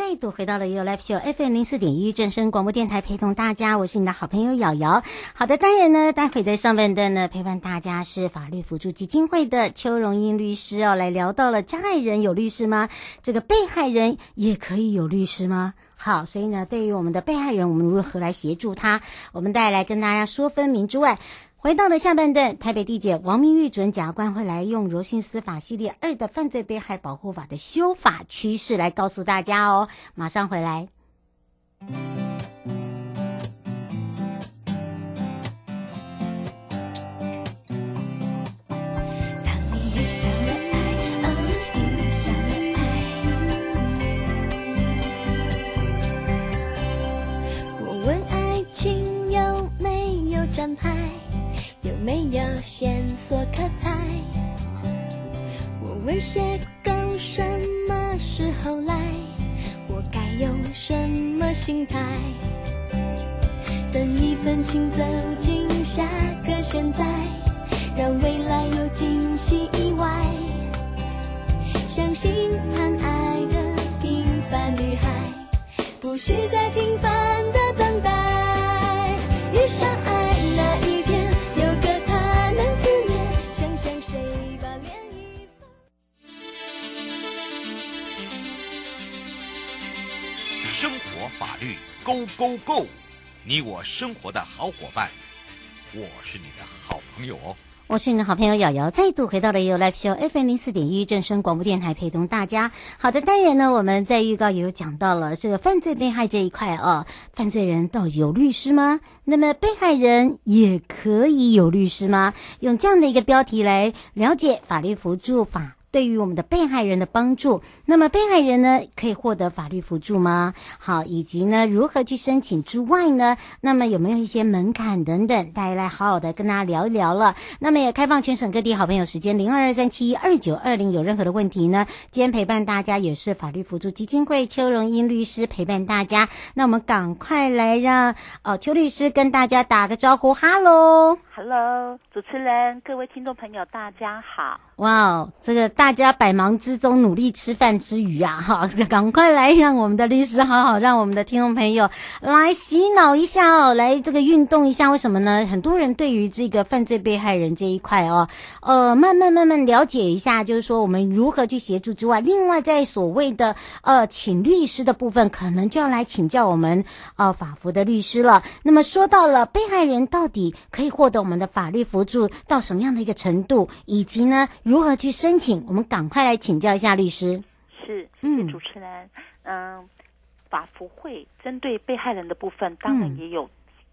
再度回到了 You Live Show FM 零四点一正声广播电台，陪同大家，我是你的好朋友瑶瑶。好的，当然呢，待会在上半段呢，陪伴大家是法律辅助基金会的邱荣英律师哦，来聊到了加害人有律师吗？这个被害人也可以有律师吗？好，所以呢，对于我们的被害人，我们如何来协助他？我们带来跟大家说分明之外。回到了下半段，台北地检王明玉主任检察官会来用柔性司法系列二的犯罪被害保护法的修法趋势来告诉大家哦。马上回来。情走进下个现在，让未来有惊喜意外。相信谈爱的平凡女孩，不需再平凡的等待，遇上爱那一天。有个他能思念。想想谁把涟漪。生活法律 Go Go Go，你我生活的好伙伴，我是你的好朋友哦。我是你的好朋友瑶瑶，再度回到了 You Live Show FM 零四点一正声广播电台，陪同大家。好的，当然呢，我们在预告也有讲到了这个犯罪被害这一块啊，犯罪人到底有律师吗？那么被害人也可以有律师吗？用这样的一个标题来了解法律辅助法。对于我们的被害人的帮助，那么被害人呢，可以获得法律辅助吗？好，以及呢，如何去申请之外呢，那么有没有一些门槛等等，大家来好好的跟大家聊一聊了。那么也开放全省各地好朋友时间零二二三七二九二零，有任何的问题呢，今天陪伴大家也是法律辅助基金会邱荣英律师陪伴大家。那我们赶快来让哦邱律师跟大家打个招呼，哈喽。Hello，主持人，各位听众朋友，大家好！哇哦这个大家百忙之中努力吃饭之余啊，哈，赶快来让我们的律师好好让我们的听众朋友来洗脑一下哦，来这个运动一下。为什么呢？很多人对于这个犯罪被害人这一块哦，呃，慢慢慢慢了解一下，就是说我们如何去协助之外，另外在所谓的呃请律师的部分，可能就要来请教我们呃法服的律师了。那么说到了被害人到底可以获得们我们的法律辅助到什么样的一个程度，以及呢，如何去申请？我们赶快来请教一下律师。是，谢谢主持人。嗯、呃，法福会针对被害人的部分，当然也有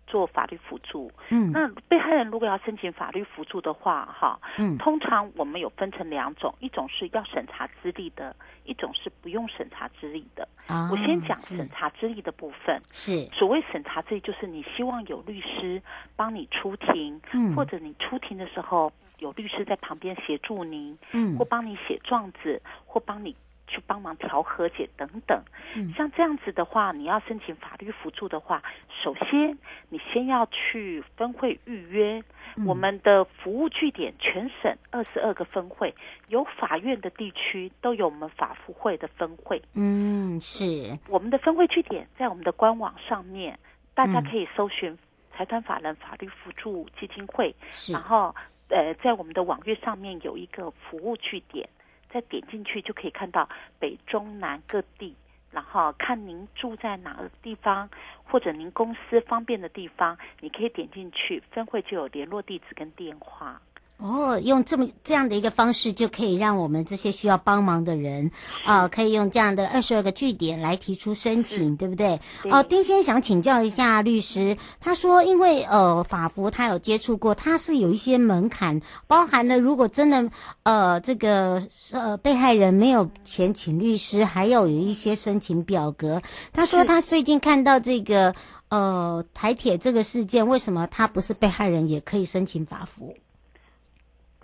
做法律辅助。嗯，那被害人如果要申请法律辅助的话，哈，嗯，通常我们有分成两种，一种是要审查资历的，一种是不用审查资历的。啊，我先讲是审查资历的部分。是，所谓审查资历，就是你希望有律师帮你出庭，嗯或者你出庭的时候有律师在旁边协助您，嗯或帮你写状子，或帮你去帮忙调和解等等。嗯像这样子的话，你要申请法律辅助的话，首先你先要去分会预约。嗯我们的服务据点全省二十二个分会，有法院的地区都有我们法服会的分会。嗯是，我们的分会据点在我们的官网上面，大家嗯可以搜寻财团法人法律辅助基金会，然后呃，在我们的网页上面有一个服务据点，再点进去就可以看到北中南各地，然后看您住在哪个地方，或者您公司方便的地方，你可以点进去，分会就有联络地址跟电话。哦，用这么这样的一个方式，就可以让我们这些需要帮忙的人啊、可以用这样的二十二个据点来提出申请，对不对？对哦，丁先想请教一下律师，他说，因为呃法服他有接触过，他是有一些门槛，包含了如果真的呃这个呃被害人没有钱请律师，还有有一些申请表格。他说他最近看到这个呃台铁这个事件，为什么他不是被害人也可以申请法服？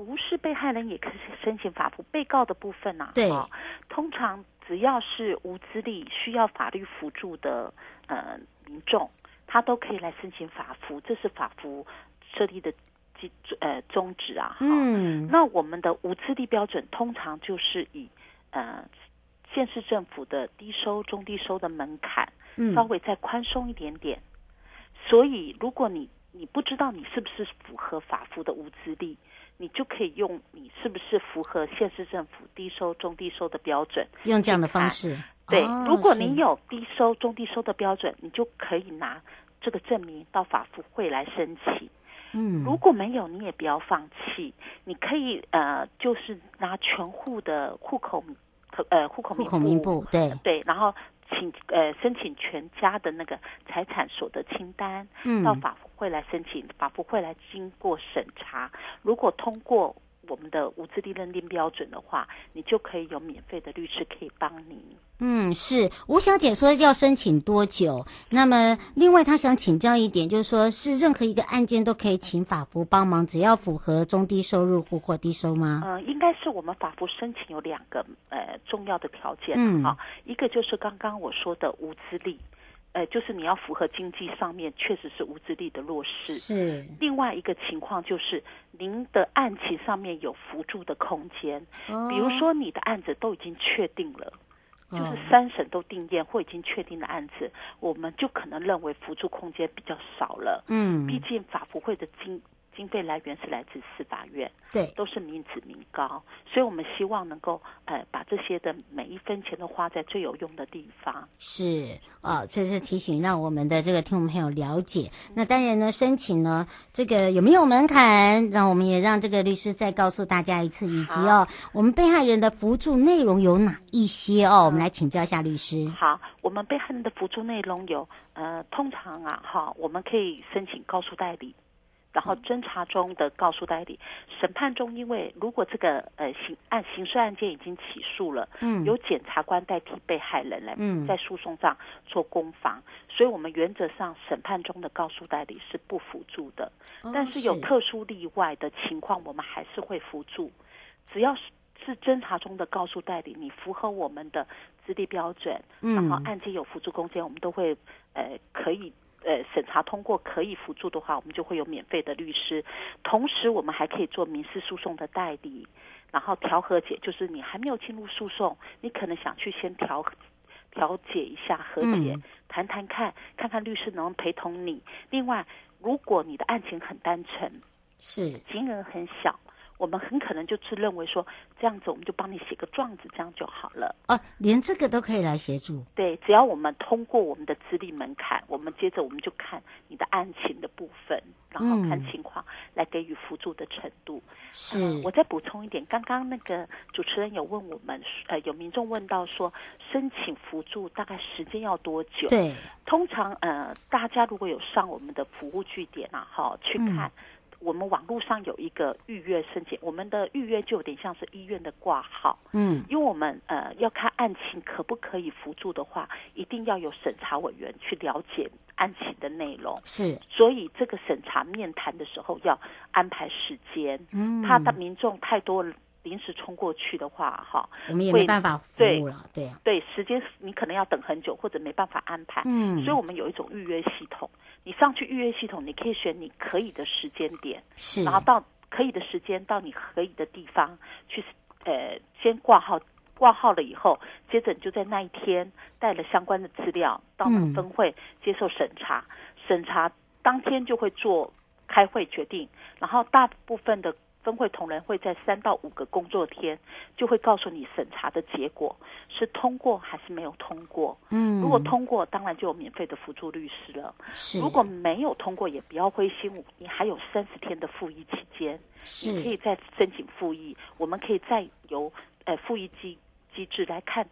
不是被害人也可以申请法服，被告的部分啊，对哦通常只要是无资历需要法律辅助的呃民众，他都可以来申请法服，这是法服设立的基呃宗旨啊。哈嗯那我们的无资历标准通常就是以呃县市政府的低收、中低收的门槛嗯稍微再宽松一点点。所以，如果你你不知道你是不是符合法服的无资历，你就可以用你是不是符合县市政府低收、中低收的标准。用这样的方式。对，哦如果是你有低收、中低收的标准，你就可以拿这个证明到法服会来申请。嗯，如果没有，你也不要放弃，你可以呃，就是拿全户的户口呃户口户口名簿对，对，然后请呃申请全家的那个财产所得清单，嗯到法服会来申请，法服会来经过审查，如果通过我们的无资历认定标准的话，你就可以有免费的律师可以帮你。嗯，是吴小姐说要申请多久？那么另外她想请教一点，就是说是任何一个案件都可以请法服帮忙，只要符合中低收入户或低收吗？嗯、呃，应该是我们法服申请有两个呃重要的条件，嗯好，一个就是刚刚我说的无资历，呃，就是你要符合经济上面确实是无资历的弱势。是，另外一个情况就是您的案情上面有辅助的空间，哦比如说你的案子都已经确定了。就是哦三审都定验或已经确定的案子，我们就可能认为辅助空间比较少了。嗯，毕竟法服会的经经费来源是来自司法院，对，都是民脂民膏，所以我们希望能够呃把这些的每一分钱都花在最有用的地方。是啊，这是提醒让我们的这个听众朋友了解。那当然呢，申请呢这个有没有门槛？让我们也让这个律师再告诉大家一次，以及哦，我们被害人的辅助内容有哪一些哦？我们来请教一下律师。好，我们被害人的辅助内容有呃，通常啊哈，我们可以申请告诉代理。然后侦查中的告诉代理，审判中，因为如果这个呃刑案刑事案件已经起诉了，嗯，由检察官代替被害人来嗯。在诉讼上做攻防，所以我们原则上审判中的告诉代理是不辅助的，哦但是有特殊例外的情况，我们还是会辅助，只要是是侦查中的告诉代理，你符合我们的资历标准，嗯。然后案件有辅助空间，我们都会呃可以。呃，审查通过可以辅助的话，我们就会有免费的律师。同时，我们还可以做民事诉讼的代理，然后调和解，就是你还没有进入诉讼，你可能想去先调调解一下，和解，嗯谈谈看，看看律师能陪同你。另外，如果你的案情很单纯，是，金额很小，我们很可能就自认为说这样子我们就帮你写个状子，这样就好了。哦，连这个都可以来协助。对，只要我们通过我们的资历门槛，我们接着我们就看你的案情的部分，然后看情况来给予辅助的程度。是、呃，我再补充一点，刚刚那个主持人有问我们，呃，有民众问到说申请辅助大概时间要多久？对，通常呃，大家如果有上我们的服务据点啊，哈，去看。嗯我们网络上有一个预约申请，我们的预约就有点像是医院的挂号，嗯，因为我们呃要看案情可不可以辅助的话，一定要有审查委员去了解案情的内容，是，所以这个审查面谈的时候要安排时间，嗯，怕的民众太多临时冲过去的话，哈，我们也没办法服务了，对，对啊，对，时间你可能要等很久，或者没办法安排，嗯，所以我们有一种预约系统。你上去预约系统，你可以选你可以的时间点，是，然后到可以的时间到你可以的地方去，呃，先挂号，挂号了以后，接着你就在那一天带了相关的资料到那个分会接受审查，嗯、审查当天就会做开会决定，然后大部分的。分会同仁会在三到五个工作天就会告诉你审查的结果是通过还是没有通过。嗯，如果通过，当然就有免费的辅助律师了。是，如果没有通过，也不要灰心，你还有三十天的复议期间，你可以再申请复议。我们可以再由呃复议机机制来看，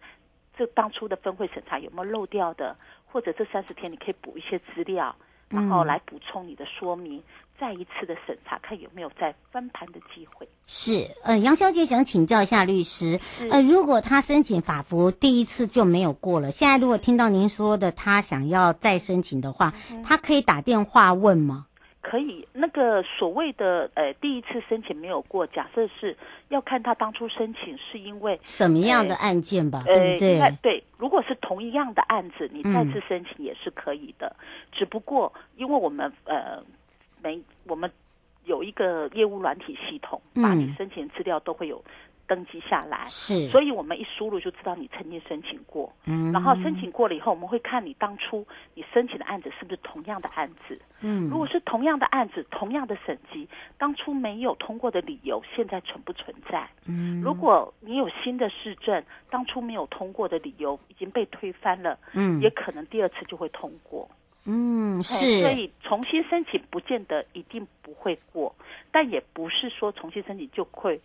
这当初的分会审查有没有漏掉的，或者这三十天你可以补一些资料，然后来补充你的说明。嗯再一次的审查，看有没有再翻盘的机会。是，呃，杨小姐想请教一下律师，呃，如果他申请法服第一次就没有过了，现在如果听到您说的他想要再申请的话，嗯、他可以打电话问吗？可以，那个所谓的呃第一次申请没有过，假设是要看他当初申请是因为什么样的案件吧，呃、对不对？对，如果是同一样的案子，你再次申请也是可以的，嗯、只不过因为我们呃。没，我们有一个业务软体系统，把你申请资料都会有登记下来，是，所以我们一输入就知道你曾经申请过，嗯，然后申请过了以后，我们会看你当初你申请的案子是不是同样的案子，嗯，如果是同样的案子，同样的审级，当初没有通过的理由现在存不存在？嗯，如果你有新的市政，当初没有通过的理由已经被推翻了，嗯，也可能第二次就会通过。嗯，是，所以重新申请不见得一定不会过，但也不是说重新申请就会，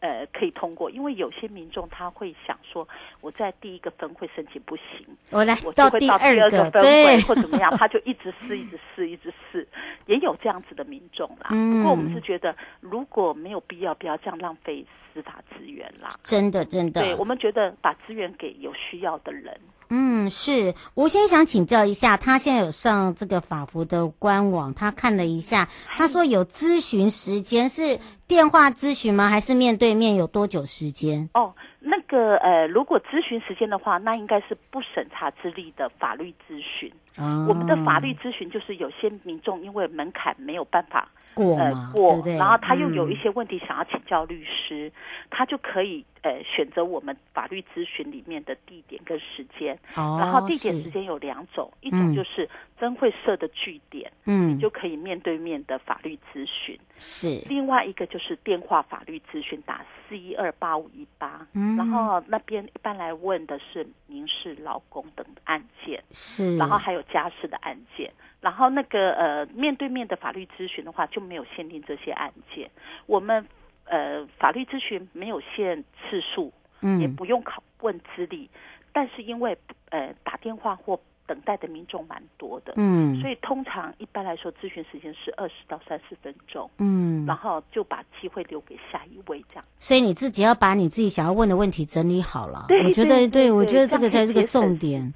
呃，可以通过。因为有些民众他会想说，我在第一个分会申请不行，我来我就会到第二个分会或怎么样，他就一直试，一直试，一直试，也有这样子的民众啦。嗯，不过我们是觉得，如果没有必要，不要这样浪费司法资源啦。真的，真的，对，我们觉得把资源给有需要的人。嗯，是，吴先想请教一下，他现在有上这个法服的官网，他看了一下，他说有咨询时间是电话咨询吗？还是面对面？有多久时间？哦，那个呃，如果咨询时间的话，那应该是不审查之力的法律咨询。哦，我们的法律咨询就是有些民众因为门槛没有办法。过呃过对对，然后他又有一些问题想要请教律师，嗯、他就可以呃选择我们法律咨询里面的地点跟时间。哦，然后地点时间有两种，一种就是真会社的据点，嗯，你就可以面对面的法律咨询。是，另外一个就是电话法律咨询，打四一二八五一八，然后那边一般来问的是民事、劳工等案件，是，然后还有家事的案件。然后那个呃，面对面的法律咨询的话，就没有限定这些案件。我们呃，法律咨询没有限次数，嗯，也不用考问资历，但是因为呃打电话或等待的民众蛮多的，嗯，所以通常一般来说咨询时间是二十到三十分钟，嗯，然后就把机会留给下一位这样。所以你自己要把你自己想要问的问题整理好了，对，我觉得对，我觉得这个才是个重点。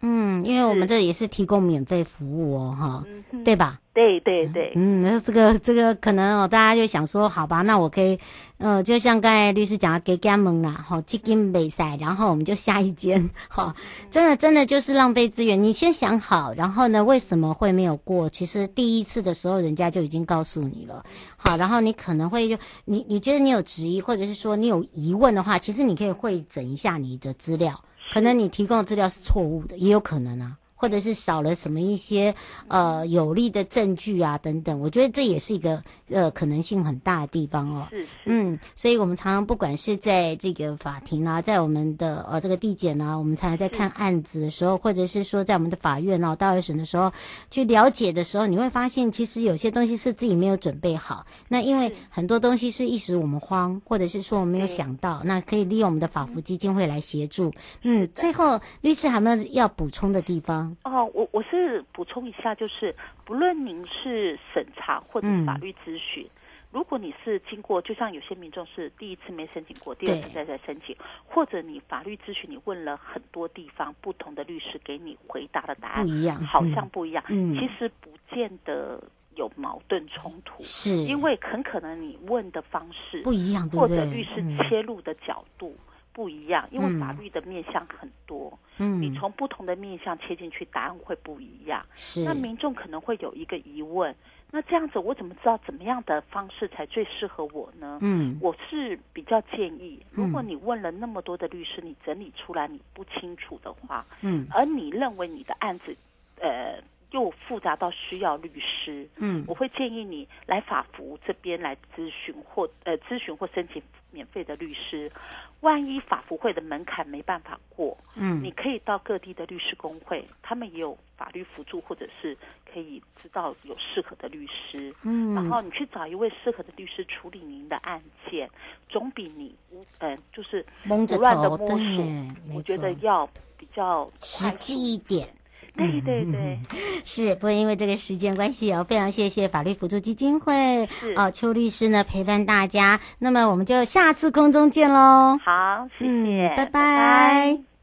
嗯，因为我们这也是提供免费服务哦，哈、嗯，对吧？对对对。嗯，那这个这个可能哦，大家就想说，好吧，那我可以，呃，就像刚才律师讲的，给加盟啦，好，基金没赛，然后我们就下一间，哈，真的真的就是浪费资源。你先想好，然后呢，为什么会没有过？其实第一次的时候，人家就已经告诉你了，好，然后你可能会就你你觉得你有质疑，或者是说你有疑问的话，其实你可以汇整一下你的资料。可能你提供的资料是错误的，也有可能啊。或者是少了什么一些呃有利的证据啊等等。我觉得这也是一个呃可能性很大的地方哦。嗯，所以我们常常不管是在这个法庭啊，在我们的呃这个地检啊，我们常常在看案子的时候，或者是说在我们的法院啊、大二审的时候去了解的时候，你会发现其实有些东西是自己没有准备好。那因为很多东西是一时我们慌，或者是说我们没有想到，那可以利用我们的法服基金会来协助。嗯，最后律师还有没有要补充的地方？哦，我我是补充一下，就是不论您是审查或者法律咨询，嗯、如果你是经过，就像有些民众是第一次没申请过，第二次再再申请，或者你法律咨询你问了很多地方不同的律师给你回答的答案不一样，好像不一样，嗯，其实不见得。有矛盾冲突，是。因为很可能你问的方式不一样，或者律师切入的角度不一样，嗯、因为法律的面向很多，嗯，你从不同的面向切进去，答案会不一样。是，那民众可能会有一个疑问，那这样子我怎么知道怎么样的方式才最适合我呢？嗯，我是比较建议，如果你问了那么多的律师，你整理出来你不清楚的话，嗯，而你认为你的案子，呃。又复杂到需要律师，嗯，我会建议你来法服这边来咨询或呃咨询或申请免费的律师。万一法服会的门槛没办法过，嗯，你可以到各地的律师工会，他们也有法律辅助，或者是可以知道有适合的律师，嗯，然后你去找一位适合的律师处理您的案件，总比你无嗯、呃、就是胡乱的摸索，我觉得要比较实际一点。对对对，是，不过因为这个时间关系哦，非常谢谢法律辅助基金会哦，邱律师呢陪伴大家，那么我们就下次空中见喽。好，谢谢，嗯、拜拜。拜拜。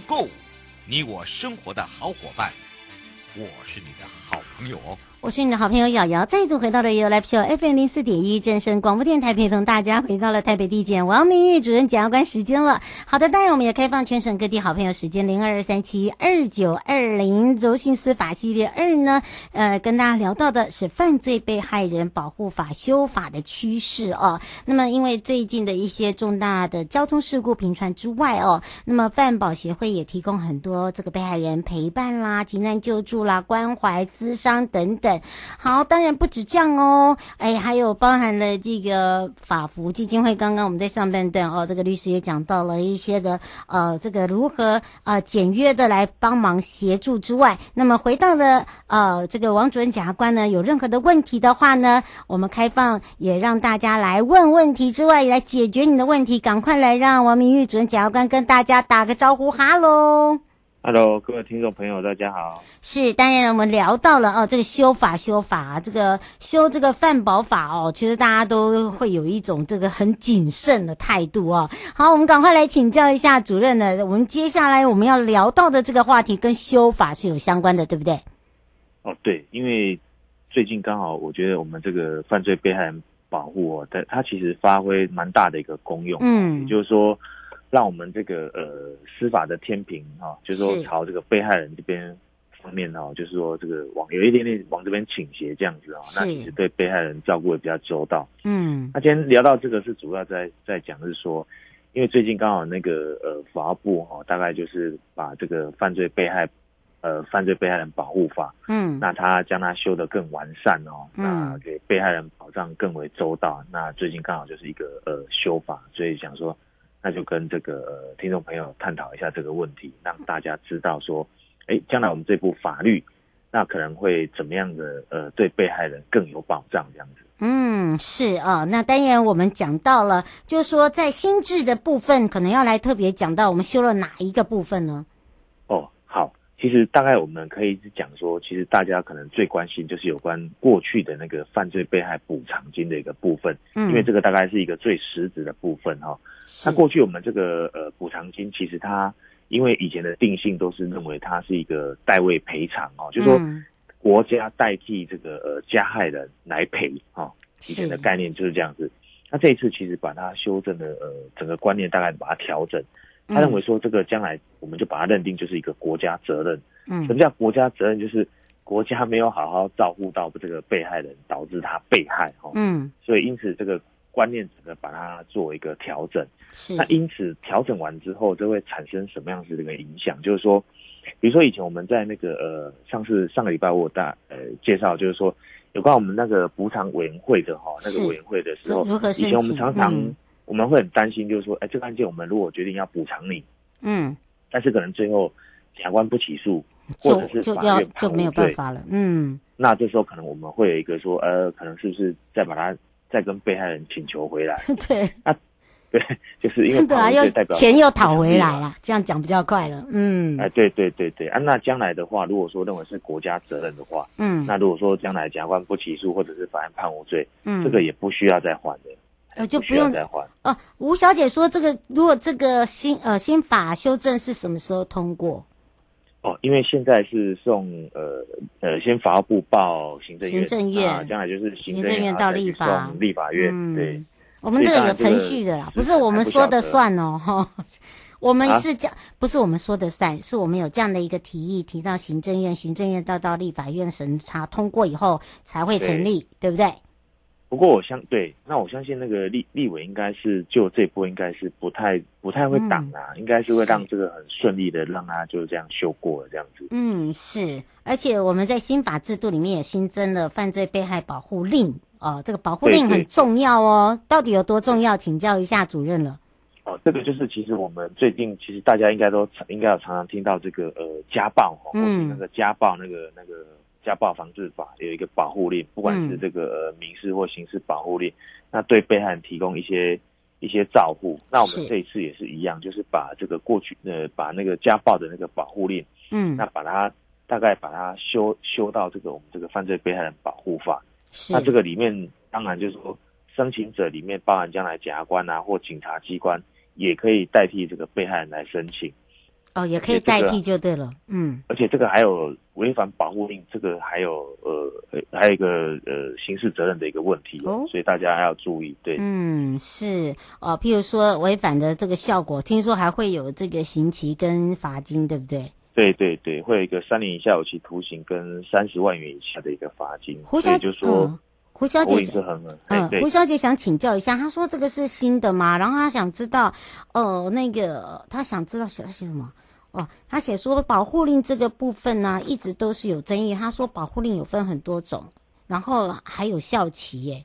够你我生活的好伙伴，我是你的好朋友哦。我是你的好朋友瑶瑶，再度回到了 You Live Show FM 零四点一正声广播电台，陪同大家回到了台北地检王明玉主任检察官时间了。好的，当然我们也开放全省各地好朋友时间零二二三七二九二零柔性司法系列二呢，呃，跟大家聊到的是犯罪被害人保护法修法的趋势哦。那么因为最近的一些重大的交通事故频传之外哦，那么范保协会也提供很多这个被害人陪伴啦、急难救助啦、关怀、咨商等等。好，当然不止这样哦，哎，还有包含了这个法服基金会。刚刚我们在上半段哦，这个律师也讲到了一些的呃，这个如何呃简约的来帮忙协助之外，那么回到了呃这个王主任检察官呢，有任何的问题的话呢，我们开放也让大家来问问题之外，来解决你的问题，赶快来让王明玉主任检察官跟大家打个招呼，哈喽。Hello，各位听众朋友，大家好。是，当然我们聊到了哦，这个修法修法啊，这个修这个犯保法哦，其实大家都会有一种这个很谨慎的态度哦。好，我们赶快来请教一下主任呢。我们接下来我们要聊到的这个话题跟修法是有相关的，对不对？哦，对，因为最近刚好我觉得我们这个犯罪被害人保护哦，它它其实发挥蛮大的一个功用，嗯，也就是说。让我们这个呃司法的天平哈、哦，就是说朝这个被害人这边方面哈、哦，就是说这个往有一点点往这边倾斜这样子啊、哦，那其实对被害人照顾的比较周到。嗯，那今天聊到这个是主要在在讲的是说，因为最近刚好那个呃法务部哈、哦，大概就是把这个犯罪被害呃犯罪被害人保护法，嗯，那他将它修得更完善哦，嗯那给被害人保障更为周到。那最近刚好就是一个呃修法，所以想说，那就跟这个、呃、听众朋友探讨一下这个问题，让大家知道说，哎，将来我们这部法律，那可能会怎么样的呃对被害人更有保障这样子。嗯，是啊、哦，那当然我们讲到了，就是说在心智的部分，可能要来特别讲到我们修了哪一个部分呢？哦，好，其实大概我们可以讲说，其实大家可能最关心就是有关过去的那个犯罪被害补偿金的一个部分，嗯，因为这个大概是一个最实质的部分哈、哦。那过去我们这个呃补偿金，其实它因为以前的定性都是认为它是一个代位赔偿哦，就是说。嗯国家代替这个呃加害人来赔啊、哦，以前的概念就是这样子。那这一次其实把它修正的呃整个观念大概把它调整，他认为说这个将来我们就把它认定就是一个国家责任。嗯，什么叫国家责任？就是国家没有好好照顾到这个被害人，导致他被害哈。嗯，所以因此这个观念只能把它做一个调整。是。那因此调整完之后，这会产生什么样子的一个影响？就是说。比如说以前我们在那个呃上次上个礼拜我大呃介绍就是说有关我们那个补偿委员会的哈那个委员会的时候，以前我们常常我们会很担心，就是说哎这个案件我们如果决定要补偿你，嗯，但是可能最后检察官不起诉，或者是法院判无罪，嗯，那这时候可能我们会有一个说呃可能是不是再把他再跟被害人请求回来，对，那。对，就是因为对啊，又钱又讨回来了，这样讲比较快了。嗯，哎，对对对对。啊，那将来的话，如果说认为是国家责任的话，嗯，那如果说将来检察官不起诉，或者是法院判无罪，嗯，这个也不需要再还的，呃，就不用再换。哦，吴小姐说，这个如果这个新呃新法修正是什么时候通过？哦，因为现在是送呃呃，先法务部报行政院，行政院，啊，将来就是行政院到立法立法院，对。我们这个有程序的啦，不是我们说的算哦，哈。我们是这样，不是我们说的算，是我们有这样的一个提议，提到行政院，行政院到到立法院审查通过以后才会成立，对，对不对？不过我相对，那我相信那个立立委应该是就这波应该是不太不太会挡啊，嗯、应该是会让这个很顺利的让他就这样修过了这样子。嗯，是，而且我们在新法制度里面也新增了犯罪被害保护令。哦，这个保护令很重要哦，到底有多重要？请教一下主任了。哦，这个就是其实我们最近其实大家应该都应该有常常听到这个呃家暴哈，或者那个家暴那个那个家暴防治法有一个保护令，不管是这个呃民事或刑事保护令，那对被害人提供一些一些照护。那我们这一次也是一样，就是把这个过去呃把那个家暴的那个保护令，嗯，那把它大概把它修修到这个我们这个犯罪被害人保护法。那这个里面当然就是说，申请者里面包含将来检察官啊或警察机关也可以代替这个被害人来申请。哦，也可以代替就对了，嗯。而且这个还有违反保护令，这个还有呃还有一个呃刑事责任的一个问题哦，所以大家要注意。对，嗯，是哦，譬如说违反的这个效果，听说还会有这个刑期跟罚金，对不对？对对对，会有一个三年以下有期徒刑跟三十万元以下的一个罚金。胡小姐说，嗯、胡小姐是很嗯，胡小姐想请教一下，她说这个是新的吗？然后她想知道，哦、呃，那个她想知道写写什么？哦，他写说保护令这个部分呢、啊，一直都是有争议。他说保护令有分很多种，然后还有效期耶。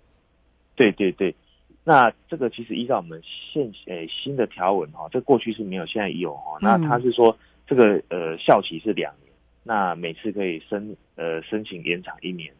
对对对，那这个其实依照我们现诶新的条文哈，这过去是没有，现在有哈。那他是说。这个呃效期是两年，那每次可以申呃申请延长一年。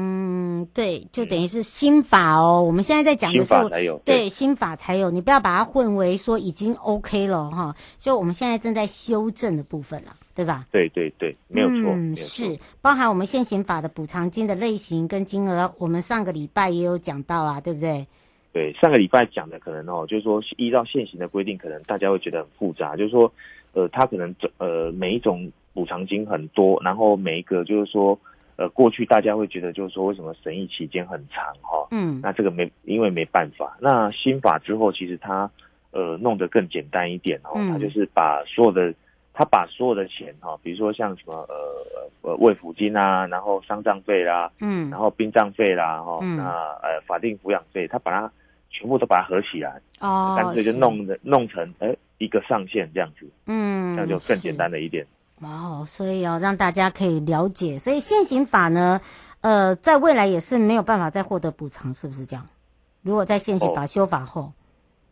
嗯，对，就等于是新法哦。嗯、我们现在在讲的是新法才有，对，对新法才有，你不要把它混为说已经 OK 了哈。就我们现在正在修正的部分了，对吧？对对对，没有错，嗯，是包含我们现行法的补偿金的类型跟金额，我们上个礼拜也有讲到啊，对不对？对，上个礼拜讲的可能哦，就是说依照现行的规定，可能大家会觉得很复杂，就是说。呃，他可能呃每一种补偿金很多，然后每一个就是说，呃，过去大家会觉得就是说，为什么审议期间很长哈？嗯，那这个没因为没办法。那新法之后，其实他呃弄得更简单一点哦，他、嗯、就是把所有的他把所有的钱哈，比如说像什么呃呃慰抚金啊，然后丧葬费啦，嗯，然后殡葬费啦哈，嗯、那呃法定抚养费，他把它全部都把它合起来，哦，干脆就弄的弄成哎。一个上限这样子，嗯，这样就更简单了一点。哦，所以要、哦、让大家可以了解，所以现行法呢，呃，在未来也是没有办法再获得补偿，是不是这样？如果在现行法修法后，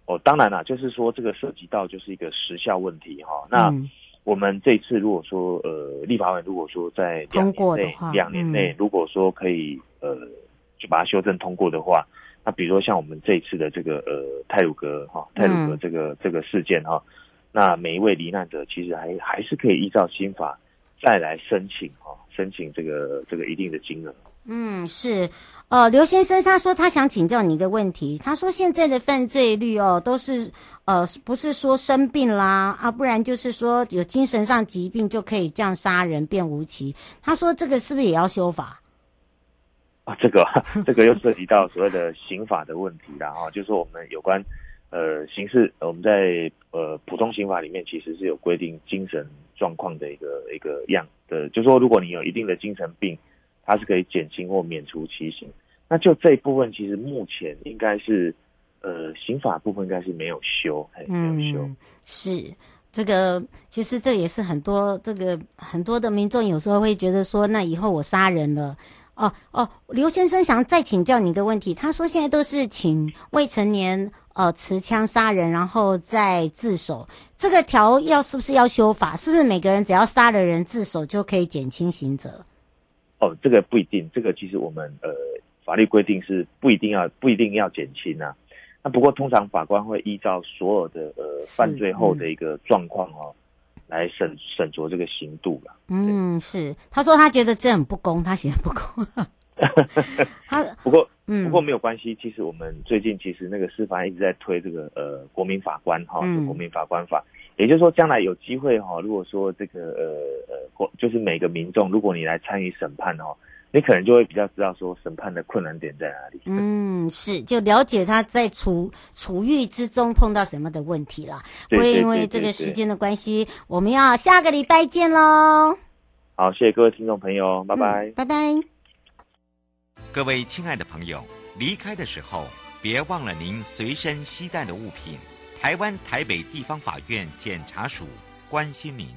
哦，哦当然了，就是说这个涉及到就是一个时效问题哈、哦。那我们这一次如果说呃，立法委如果说在通过的话两年内，如果说可以呃，就把它修正通过的话，那比如说像我们这一次的这个呃泰鲁格哈，泰鲁格这个、嗯、这个事件哈。哦那每一位罹难者其实还还是可以依照新法再来申请哈，申请这个这个一定的金额。嗯，是，呃，刘先生他说他想请教你一个问题，他说现在的犯罪率哦都是呃不是说生病啦啊，不然就是说有精神上疾病就可以这样杀人变无期。他说这个是不是也要修法？啊，这个 这个又涉及到所谓的刑法的问题了啊，就是我们有关。呃，刑事我们在呃普通刑法里面其实是有规定精神状况的一个一个样的，就是说如果你有一定的精神病，它是可以减轻或免除其刑。那就这一部分，其实目前应该是呃刑法部分应该是没有修，嗯，没有修。是这个，其实这也是很多这个很多的民众有时候会觉得说，那以后我杀人了。哦哦，刘先生想再请教你一个问题。他说现在都是请未成年呃持枪杀人，然后再自首。这个条要是不是要修法？是不是每个人只要杀了人自首就可以减轻刑责？哦，这个不一定。这个其实我们呃法律规定是不一定要不一定要减轻啊。那不过通常法官会依照所有的呃犯罪后的一个状况哦。来审审酌这个刑度了。嗯，是。他说他觉得这很不公，他嫌不公。他 不过，嗯，不过没有关系。其实我们最近其实那个司法一直在推这个呃国民法官哈，国民法官法。也就是说，将来有机会哈，如果说这个呃呃，就是每个民众，如果你来参与审判哈。你可能就会比较知道说审判的困难点在哪里。嗯，是，就了解他在处处遇之中碰到什么的问题了。会因为这个时间的关系，我们要下个礼拜见喽。好，谢谢各位听众朋友，拜拜，嗯，拜拜。各位亲爱的朋友，离开的时候别忘了您随身携带的物品。台湾台北地方法院检察署关心您。